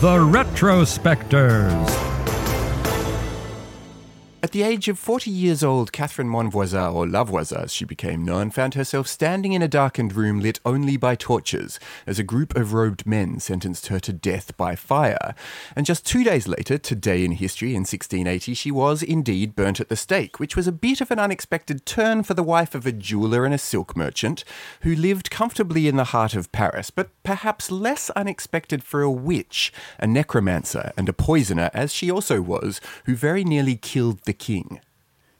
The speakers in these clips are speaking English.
the Retrospectors. The age of 40 years old, Catherine Monvoisin, or La Voisin as she became known, found herself standing in a darkened room lit only by torches as a group of robed men sentenced her to death by fire. And just two days later, today in history in 1680, she was indeed burnt at the stake, which was a bit of an unexpected turn for the wife of a jeweller and a silk merchant who lived comfortably in the heart of Paris, but perhaps less unexpected for a witch, a necromancer, and a poisoner, as she also was, who very nearly killed the king.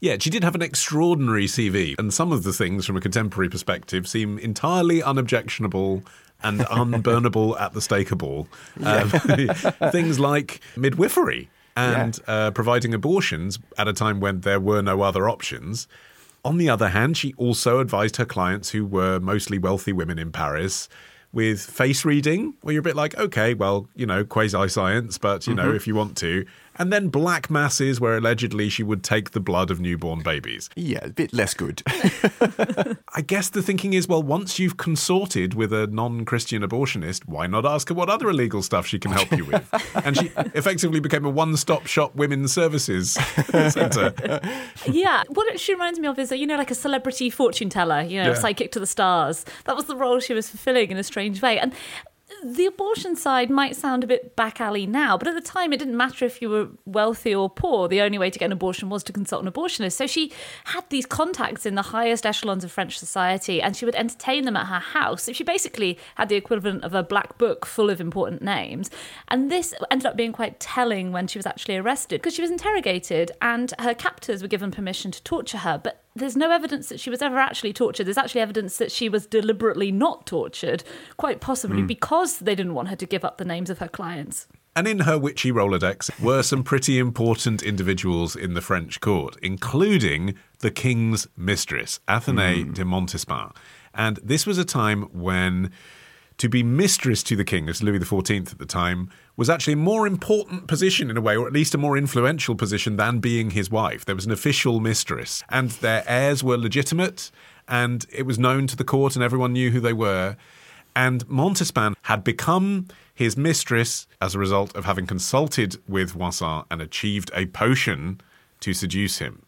Yeah, she did have an extraordinary CV, and some of the things from a contemporary perspective seem entirely unobjectionable and unburnable at the stakeable. Um, things like midwifery and uh, providing abortions at a time when there were no other options. On the other hand, she also advised her clients, who were mostly wealthy women in Paris, with face reading, where you're a bit like, okay, well, you know, quasi science, but, you know, if you want to. And then black masses, where allegedly she would take the blood of newborn babies. Yeah, a bit less good. I guess the thinking is, well, once you've consorted with a non Christian abortionist, why not ask her what other illegal stuff she can help you with? and she effectively became a one stop shop women's services centre. yeah, what she reminds me of is, you know, like a celebrity fortune teller, you know, Yeah. psychic to the stars. That was the role she was fulfilling in a strange way. And the abortion side might sound a bit back alley now, but at the time it didn't matter if you were wealthy or poor. The only way to get an abortion was to consult an abortionist. So she had these contacts in the highest echelons of French society and she would entertain them at her house. So She basically had the equivalent of a black book full of important names. And this ended up being quite telling when she was actually arrested because she was interrogated and her captors were given permission to torture her. But there's no evidence that she was ever actually tortured. There's actually evidence that she was deliberately not tortured, quite possibly hmm. because they didn't want her to give up the names of her clients. And in her witchy Rolodex were some pretty important individuals in the French court, including the king's mistress, Athénée hmm. de Montespan. And this was a time when to be mistress to the king, as Louis XIV at the time, was actually a more important position in a way, or at least a more influential position than being his wife. There was an official mistress, and their heirs were legitimate, and it was known to the court, and everyone knew who they were. And Montespan had become his mistress as a result of having consulted with Voisin and achieved a potion to seduce him.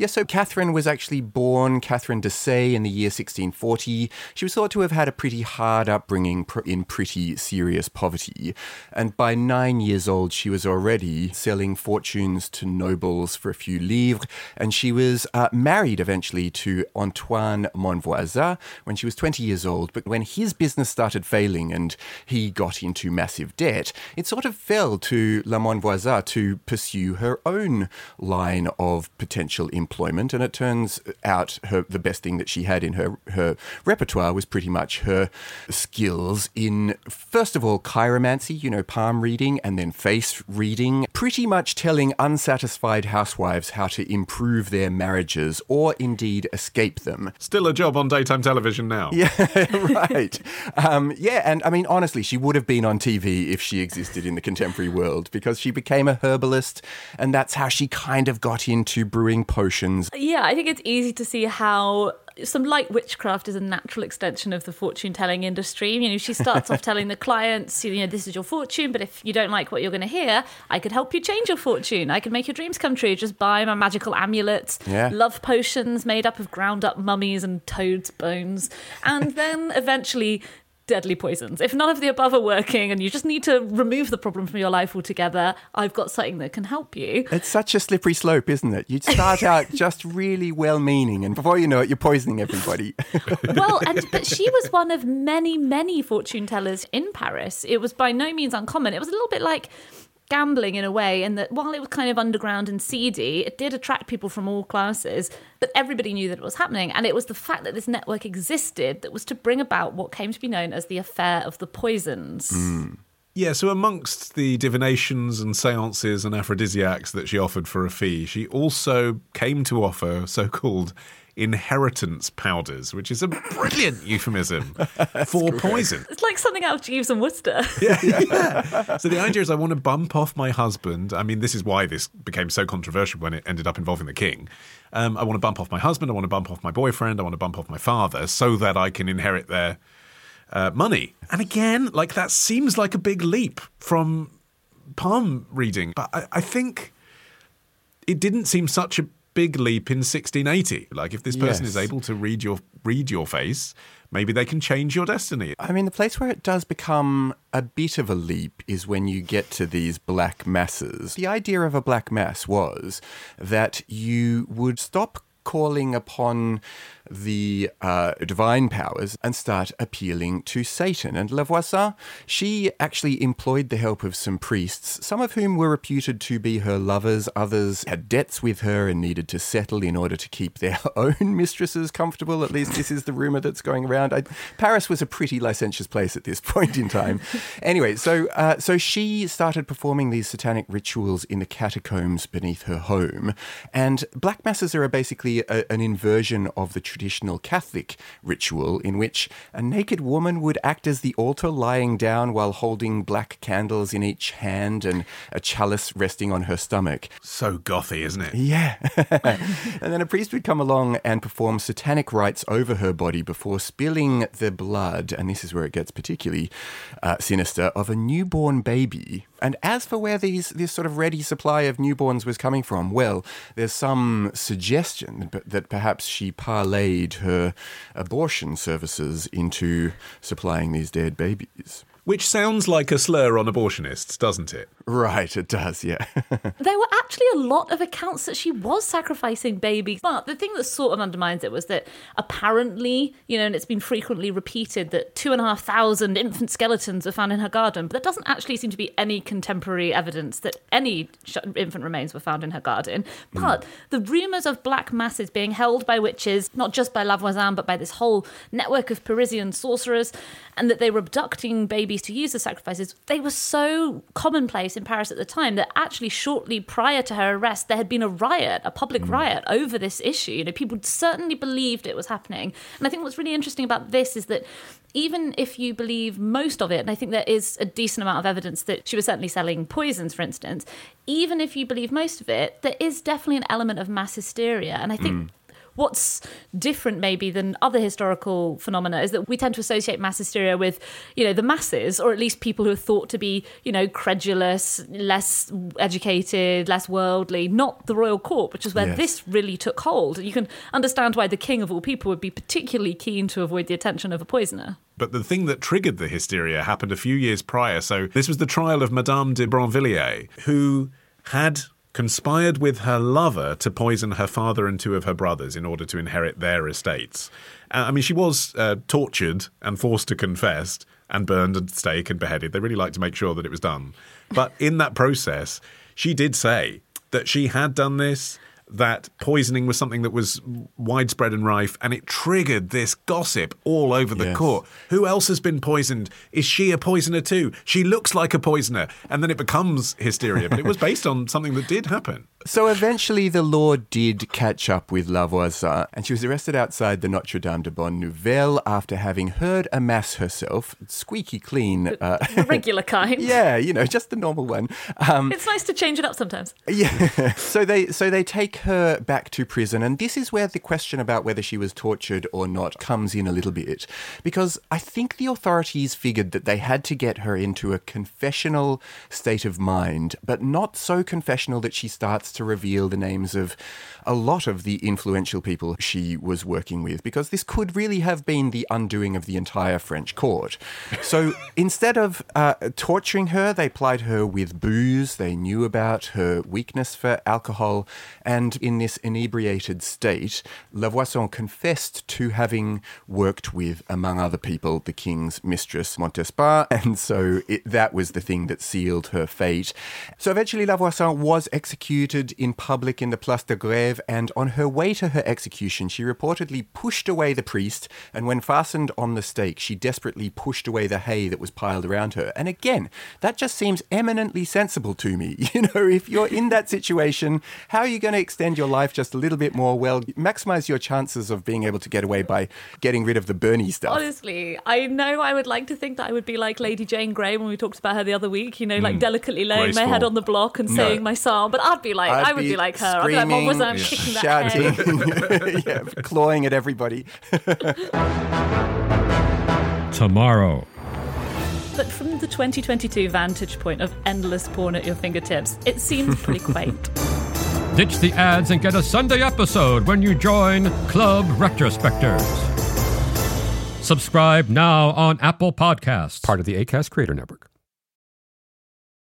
Yes, so Catherine was actually born Catherine Deshayes in the year 1640. She was thought to have had a pretty hard upbringing in pretty serious poverty. And by nine years old, she was already selling fortunes to nobles for a few livres. And she was uh, married eventually to Antoine Monvoisin when she was 20 years old. But when his business started failing and he got into massive debt, it sort of fell to La Monvoisin to pursue her own line of potential employment. And it turns out her the best thing that she had in her, her repertoire was pretty much her skills in, first of all, chiromancy, you know, palm reading, and then face reading, pretty much telling unsatisfied housewives how to improve their marriages or indeed escape them. Still a job on daytime television now. Yeah, right. Um, yeah, and I mean, honestly, she would have been on TV if she existed in the contemporary world because she became a herbalist, and that's how she kind of got into brewing potions. Yeah, I think it's easy to see how some light witchcraft is a natural extension of the fortune telling industry. You know, she starts off telling the clients, you know, this is your fortune, but if you don't like what you're going to hear, I could help you change your fortune. I could make your dreams come true. Just buy my magical amulets, Yeah. love potions made up of ground up mummies and toads' bones. And then eventually deadly poisons. If none of the above are working and you just need to remove the problem from your life altogether, I've got something that can help you. It's such a slippery slope, isn't it? You start out just really well meaning, and before you know it, you're poisoning everybody. well, and but she was one of many, many fortune tellers in Paris. It was by no means uncommon. It was a little bit like gambling in a way in that while it was kind of underground and seedy it did attract people from all classes but everybody knew that it was happening. And it was the fact that this network existed that was to bring about what came to be known as the affair of the poisons hmm. Yeah, so amongst the divinations and seances and aphrodisiacs that she offered for a fee, she also came to offer so called inheritance powders, which is a brilliant euphemism for poison. it's like something out of jeeves and Wooster Yeah. So the idea is I want to bump off my husband. I mean, this is why this became so controversial when it ended up involving the king. Um, I want to bump off my husband. I want to bump off my boyfriend. I want to bump off my father so that I can inherit their uh, money. And again, like that seems like a big leap from palm reading, but I, I think it didn't seem such a big leap in 1680. Like if this person Yes. is able to read your read your face, maybe they can change your destiny. I mean, the place where it does become a bit of a leap is when you get to these black masses. The idea of a black mass was that you would stop calling upon the uh, divine powers and start appealing to Satan. And La Voisin, she actually employed the help of some priests, some of whom were reputed to be her lovers, others had debts with her and needed to settle in order to keep their own mistresses comfortable. At least this is the rumor that's going around. I, Paris was a pretty licentious place at this point in time. anyway, so uh, so she started performing these satanic rituals in the catacombs beneath her home, and black masses are basically a, an inversion of the traditional Catholic ritual in which a naked woman would act as the altar lying down while holding black candles in each hand and a chalice resting on her stomach. So gothy, isn't it? Yeah. and then a priest would come along and perform satanic rites over her body before spilling the blood, and this is where it gets particularly uh, sinister, of a newborn baby. And as for where these this sort of ready supply of newborns was coming from, well, there's some suggestion that, perhaps she parlayed her abortion services into supplying these dead babies. Which sounds like a slur on abortionists, doesn't it? Right, it does, yeah. There were actually a lot of accounts that she was sacrificing babies. But the thing that sort of undermines it was that apparently, you know, and it's been frequently repeated that two and a half thousand infant skeletons were found in her garden. But there doesn't actually seem to be any contemporary evidence that any sh- infant remains were found in her garden. Hmm. But the rumours of black masses being held by witches, not just by La Voisin, but by this whole network of Parisian sorcerers, and that they were abducting babies to use the sacrifices, they were so commonplace in Paris at the time that actually shortly prior to her arrest, there had been a riot, a public hmm. riot over this issue. You know, people certainly believed it was happening. And I think what's really interesting about this is that even if you believe most of it, and I think there is a decent amount of evidence that she was certainly selling poisons, for instance, even if you believe most of it, there is definitely an element of mass hysteria. And I think hmm. What's different maybe than other historical phenomena is that we tend to associate mass hysteria with you know the masses or at least people who are thought to be you know credulous less educated less worldly not the royal court which is where Yes. this really took hold you can understand why the king of all people would be particularly keen to avoid the attention of a poisoner But the thing that triggered the hysteria happened a few years prior. So this was the trial of Madame de Brinvilliers, who had conspired with her lover to poison her father and two of her brothers in order to inherit their estates. Uh, I mean, she was uh, tortured and forced to confess and burned at stake and beheaded. They really liked to make sure that it was done. But in that process, she did say that she had done this that poisoning was something that was widespread and rife, and it triggered this gossip all over the Yes. court. Who else has been poisoned? Is she a poisoner too? She looks like a poisoner. And then it becomes hysteria. But it was based on something that did happen. So eventually, the law did catch up with La Voisin, and she was arrested outside the Notre Dame de Bonne Nouvelle after having heard a mass herself, squeaky clean. Uh, the regular kind yeah, you know, just the normal one. Um, it's nice to change it up sometimes yeah. So they so they take her back to prison, and this is where the question about whether she was tortured or not comes in a little bit, because I think the authorities figured that they had to get her into a confessional state of mind, but not so confessional that she starts to reveal the names of a lot of the influential people she was working with, because this could really have been the undoing of the entire French court. So instead of uh, torturing her, they plied her with booze. They knew about her weakness for alcohol. And in this inebriated state, La Voisin confessed to having worked with, among other people, the king's mistress, Montespan. And so it, that was the thing that sealed her fate. So eventually, La Voisin was executed in public in the Place de Grève. And on her way to her execution, she reportedly pushed away the priest. And when fastened on the stake, she desperately pushed away the hay that was piled around her. And again, that just seems eminently sensible to me. You know, if you're in that situation, how are you going to extend your life just a little bit more? Well, maximize your chances of being able to get away by getting rid of the Bernie stuff. Honestly, I know I would like to think that I would be like Lady Jane Grey when we talked about her the other week, you know, like hmm. delicately laying my head on the block and No. saying my psalm. But I'd be like, I'd I would be, be like her. I'd be like, what was I? I'm kicking that shouting, yeah, clawing at everybody. Tomorrow. But from the 2022 vantage point of endless porn at your fingertips, it seems pretty quaint. Ditch the ads and get a Sunday episode when you join Club Retrospectors. Subscribe now on Apple Podcasts. Part of the ACAST Creator Network.